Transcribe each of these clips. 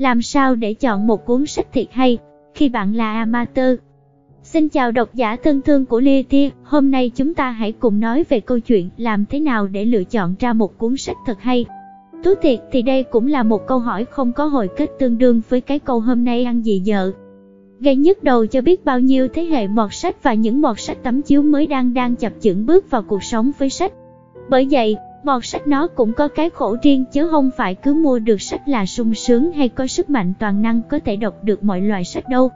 Làm sao để chọn một cuốn sách thiệt hay khi bạn là amateur? Xin chào độc giả thân thương của Lê Tia, hôm nay chúng ta hãy cùng nói về câu chuyện làm thế nào để lựa chọn ra một cuốn sách thật hay. Thú thiệt thì đây cũng là một câu hỏi không có hồi kết tương đương với cái câu hôm nay ăn gì vợ. Gây nhức đầu cho biết bao nhiêu thế hệ mọt sách và những mọt sách tấm chiếu mới đang đang chập chững bước vào cuộc sống với sách. Bởi vậy, mọt sách nó cũng có cái khổ riêng chứ không phải cứ mua được sách là sung sướng hay có sức mạnh toàn năng có thể đọc được mọi loại sách đâu.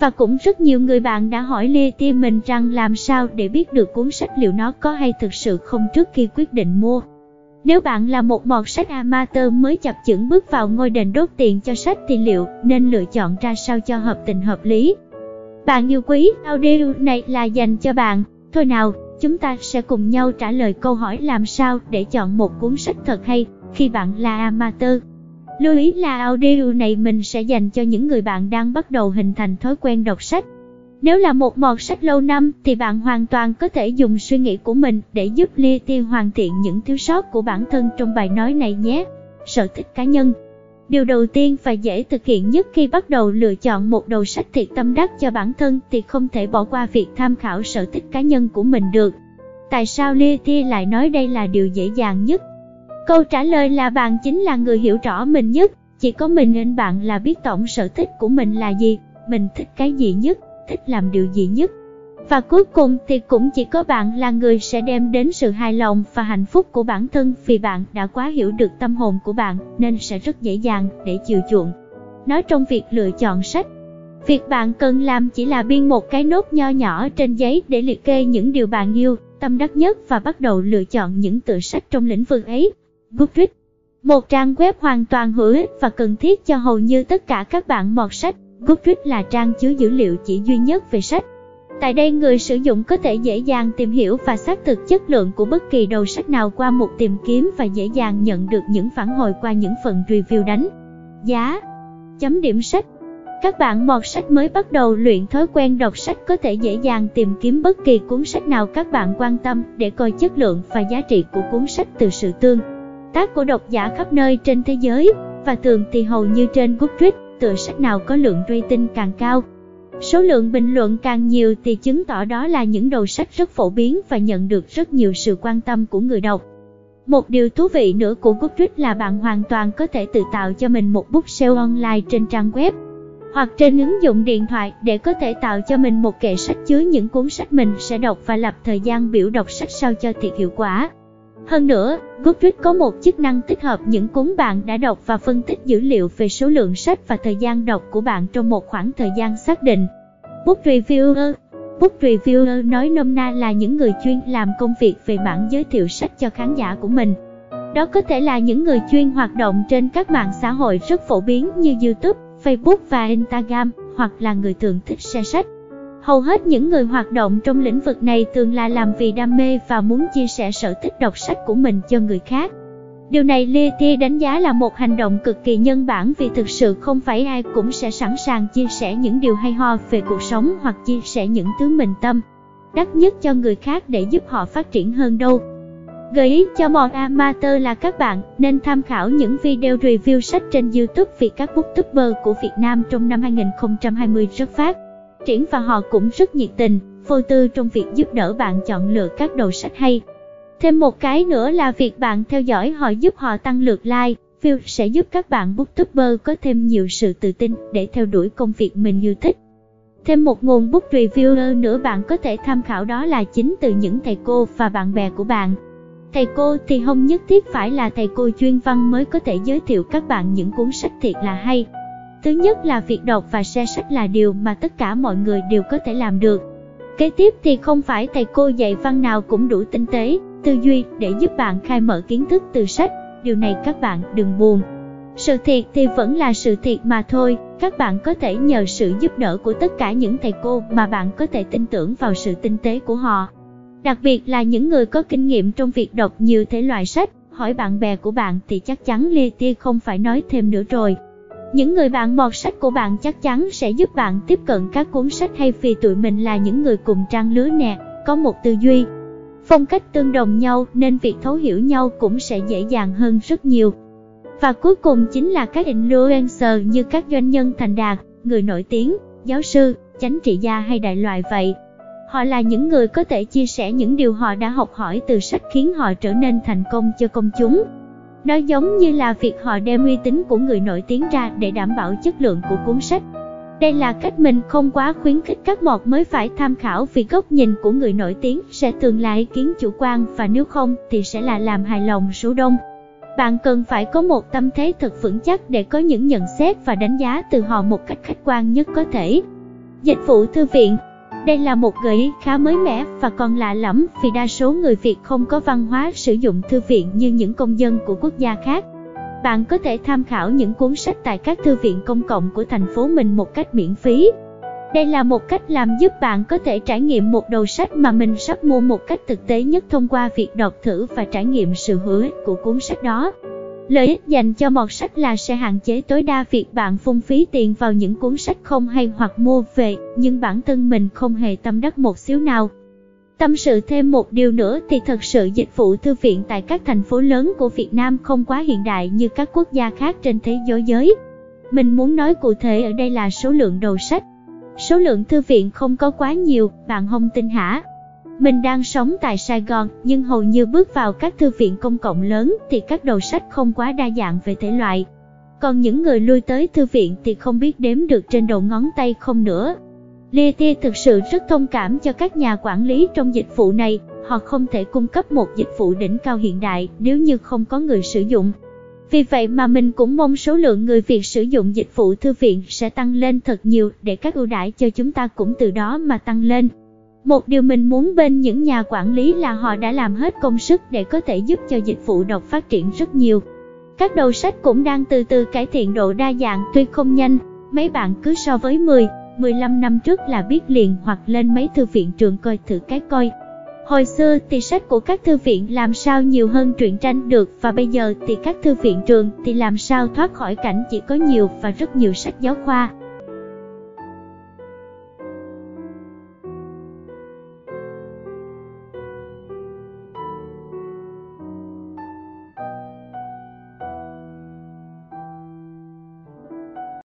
Và cũng rất nhiều người bạn đã hỏi Lê Tia mình rằng làm sao để biết được cuốn sách liệu nó có hay thực sự không trước khi quyết định mua. Nếu bạn là một mọt sách amateur mới chập chững bước vào ngôi đền đốt tiền cho sách thì liệu nên lựa chọn ra sao cho hợp tình hợp lý? Bạn yêu quý, audio này là dành cho bạn. Thôi nào, chúng ta sẽ cùng nhau trả lời câu hỏi làm sao để chọn một cuốn sách thật hay, khi bạn là amateur. Lưu ý là audio này mình sẽ dành cho những người bạn đang bắt đầu hình thành thói quen đọc sách. Nếu là một mọt sách lâu năm, thì bạn hoàn toàn có thể dùng suy nghĩ của mình để giúp Lê Ti hoàn thiện những thiếu sót của bản thân trong bài nói này nhé. Sở thích cá nhân Điều đầu tiên và dễ thực hiện nhất khi bắt đầu lựa chọn một đầu sách thiệt tâm đắc cho bản thân thì không thể bỏ qua việc tham khảo sở thích cá nhân của mình được. Tại sao Lia Thi lại nói đây là điều dễ dàng nhất? Câu trả lời là bạn chính là người hiểu rõ mình nhất, chỉ có mình nên bạn là biết tổng sở thích của mình là gì, mình thích cái gì nhất, thích làm điều gì nhất. Và cuối cùng thì cũng chỉ có bạn là người sẽ đem đến sự hài lòng và hạnh phúc của bản thân vì bạn đã quá hiểu được tâm hồn của bạn nên sẽ rất dễ dàng để chiều chuộng. Nói trong việc lựa chọn sách, việc bạn cần làm chỉ là biên một cái nốt nho nhỏ trên giấy để liệt kê những điều bạn yêu, tâm đắc nhất và bắt đầu lựa chọn những tựa sách trong lĩnh vực ấy. Goodreads Một trang web hoàn toàn hữu ích và cần thiết cho hầu như tất cả các bạn mọt sách. Goodreads là trang chứa dữ liệu chỉ duy nhất về sách. Tại đây người sử dụng có thể dễ dàng tìm hiểu và xác thực chất lượng của bất kỳ đầu sách nào qua một tìm kiếm và dễ dàng nhận được những phản hồi qua những phần review đánh giá, chấm điểm sách. Các bạn mọt sách mới bắt đầu luyện thói quen đọc sách có thể dễ dàng tìm kiếm bất kỳ cuốn sách nào các bạn quan tâm để coi chất lượng và giá trị của cuốn sách từ sự tương tác của độc giả khắp nơi trên thế giới, và thường thì hầu như trên Goodreads, tựa sách nào có lượng rating càng cao. Số lượng bình luận càng nhiều thì chứng tỏ đó là những đầu sách rất phổ biến và nhận được rất nhiều sự quan tâm của người đọc. Một điều thú vị nữa của Goodreads là bạn hoàn toàn có thể tự tạo cho mình một bookshelf online trên trang web, hoặc trên ứng dụng điện thoại để có thể tạo cho mình một kệ sách chứa những cuốn sách mình sẽ đọc và lập thời gian biểu đọc sách sao cho thiệt hiệu quả. Hơn nữa, Goodreads có một chức năng tích hợp những cuốn bạn đã đọc và phân tích dữ liệu về số lượng sách và thời gian đọc của bạn trong một khoảng thời gian xác định. Book Reviewer Book Reviewer nói nôm na là những người chuyên làm công việc về mảng giới thiệu sách cho khán giả của mình. Đó có thể là những người chuyên hoạt động trên các mạng xã hội rất phổ biến như YouTube, Facebook và Instagram, hoặc là người thường thích share sách. Hầu hết những người hoạt động trong lĩnh vực này thường là làm vì đam mê và muốn chia sẻ sở thích đọc sách của mình cho người khác. Điều này Lê Thi đánh giá là một hành động cực kỳ nhân bản vì thực sự không phải ai cũng sẽ sẵn sàng chia sẻ những điều hay ho về cuộc sống hoặc chia sẻ những thứ mình tâm đắc nhất cho người khác để giúp họ phát triển hơn đâu. Gợi ý cho mọi amateur là các bạn nên tham khảo những video review sách trên YouTube vì các booktuber của Việt Nam trong năm 2020 rất phát triển và họ cũng rất nhiệt tình, vô tư trong việc giúp đỡ bạn chọn lựa các đầu sách hay. Thêm một cái nữa là việc bạn theo dõi họ giúp họ tăng lượt like, view sẽ giúp các bạn booktuber có thêm nhiều sự tự tin để theo đuổi công việc mình yêu thích. Thêm một nguồn book reviewer nữa bạn có thể tham khảo đó là chính từ những thầy cô và bạn bè của bạn. Thầy cô thì không nhất thiết phải là thầy cô chuyên văn mới có thể giới thiệu các bạn những cuốn sách thiệt là hay. Thứ nhất là việc đọc và share sách là điều mà tất cả mọi người đều có thể làm được. Kế tiếp thì không phải thầy cô dạy văn nào cũng đủ tinh tế, tư duy để giúp bạn khai mở kiến thức từ sách, điều này các bạn đừng buồn. Sự thiệt thì vẫn là sự thiệt mà thôi, các bạn có thể nhờ sự giúp đỡ của tất cả những thầy cô mà bạn có thể tin tưởng vào sự tinh tế của họ. Đặc biệt là những người có kinh nghiệm trong việc đọc nhiều thể loại sách, hỏi bạn bè của bạn thì chắc chắn Lê Tia không phải nói thêm nữa rồi. Những người bạn mọt sách của bạn chắc chắn sẽ giúp bạn tiếp cận các cuốn sách hay vì tụi mình là những người cùng trang lứa nè, có một tư duy, phong cách tương đồng nhau nên việc thấu hiểu nhau cũng sẽ dễ dàng hơn rất nhiều. Và cuối cùng chính là các influencer như các doanh nhân thành đạt, người nổi tiếng, giáo sư, chánh trị gia hay đại loại vậy. Họ là những người có thể chia sẻ những điều họ đã học hỏi từ sách khiến họ trở nên thành công cho công chúng. Nó giống như là việc họ đem uy tín của người nổi tiếng ra để đảm bảo chất lượng của cuốn sách. Đây là cách mình không quá khuyến khích các mọt mới phải tham khảo vì góc nhìn của người nổi tiếng sẽ thường là ý kiến chủ quan và nếu không thì sẽ là làm hài lòng số đông. Bạn cần phải có một tâm thế thật vững chắc để có những nhận xét và đánh giá từ họ một cách khách quan nhất có thể. Dịch vụ thư viện đây là một gợi ý khá mới mẻ và còn lạ lẫm vì đa số người Việt không có văn hóa sử dụng thư viện như những công dân của quốc gia khác. Bạn có thể tham khảo những cuốn sách tại các thư viện công cộng của thành phố mình một cách miễn phí. Đây là một cách làm giúp bạn có thể trải nghiệm một đầu sách mà mình sắp mua một cách thực tế nhất thông qua việc đọc thử và trải nghiệm sự hữu ích của cuốn sách đó. Lợi ích dành cho mọt sách là sẽ hạn chế tối đa việc bạn phung phí tiền vào những cuốn sách không hay hoặc mua về, nhưng bản thân mình không hề tâm đắc một xíu nào. Tâm sự thêm một điều nữa thì thật sự dịch vụ thư viện tại các thành phố lớn của Việt Nam không quá hiện đại như các quốc gia khác trên thế giới. Mình muốn nói cụ thể ở đây là số lượng đầu sách. Số lượng thư viện không có quá nhiều, bạn không tin hả? Mình đang sống tại Sài Gòn, nhưng hầu như bước vào các thư viện công cộng lớn thì các đầu sách không quá đa dạng về thể loại. Còn những người lui tới thư viện thì không biết đếm được trên đầu ngón tay không nữa. Lê Leti thực sự rất thông cảm cho các nhà quản lý trong dịch vụ này, họ không thể cung cấp một dịch vụ đỉnh cao hiện đại nếu như không có người sử dụng. Vì vậy mà mình cũng mong số lượng người Việt sử dụng dịch vụ thư viện sẽ tăng lên thật nhiều để các ưu đãi cho chúng ta cũng từ đó mà tăng lên. Một điều mình muốn bên những nhà quản lý là họ đã làm hết công sức để có thể giúp cho dịch vụ đọc phát triển rất nhiều. Các đầu sách cũng đang từ từ cải thiện độ đa dạng tuy không nhanh, mấy bạn cứ so với 10, 15 năm trước là biết liền hoặc lên mấy thư viện trường coi thử cái coi. Hồi xưa thì sách của các thư viện làm sao nhiều hơn truyện tranh được và bây giờ thì các thư viện trường thì làm sao thoát khỏi cảnh chỉ có nhiều và rất nhiều sách giáo khoa.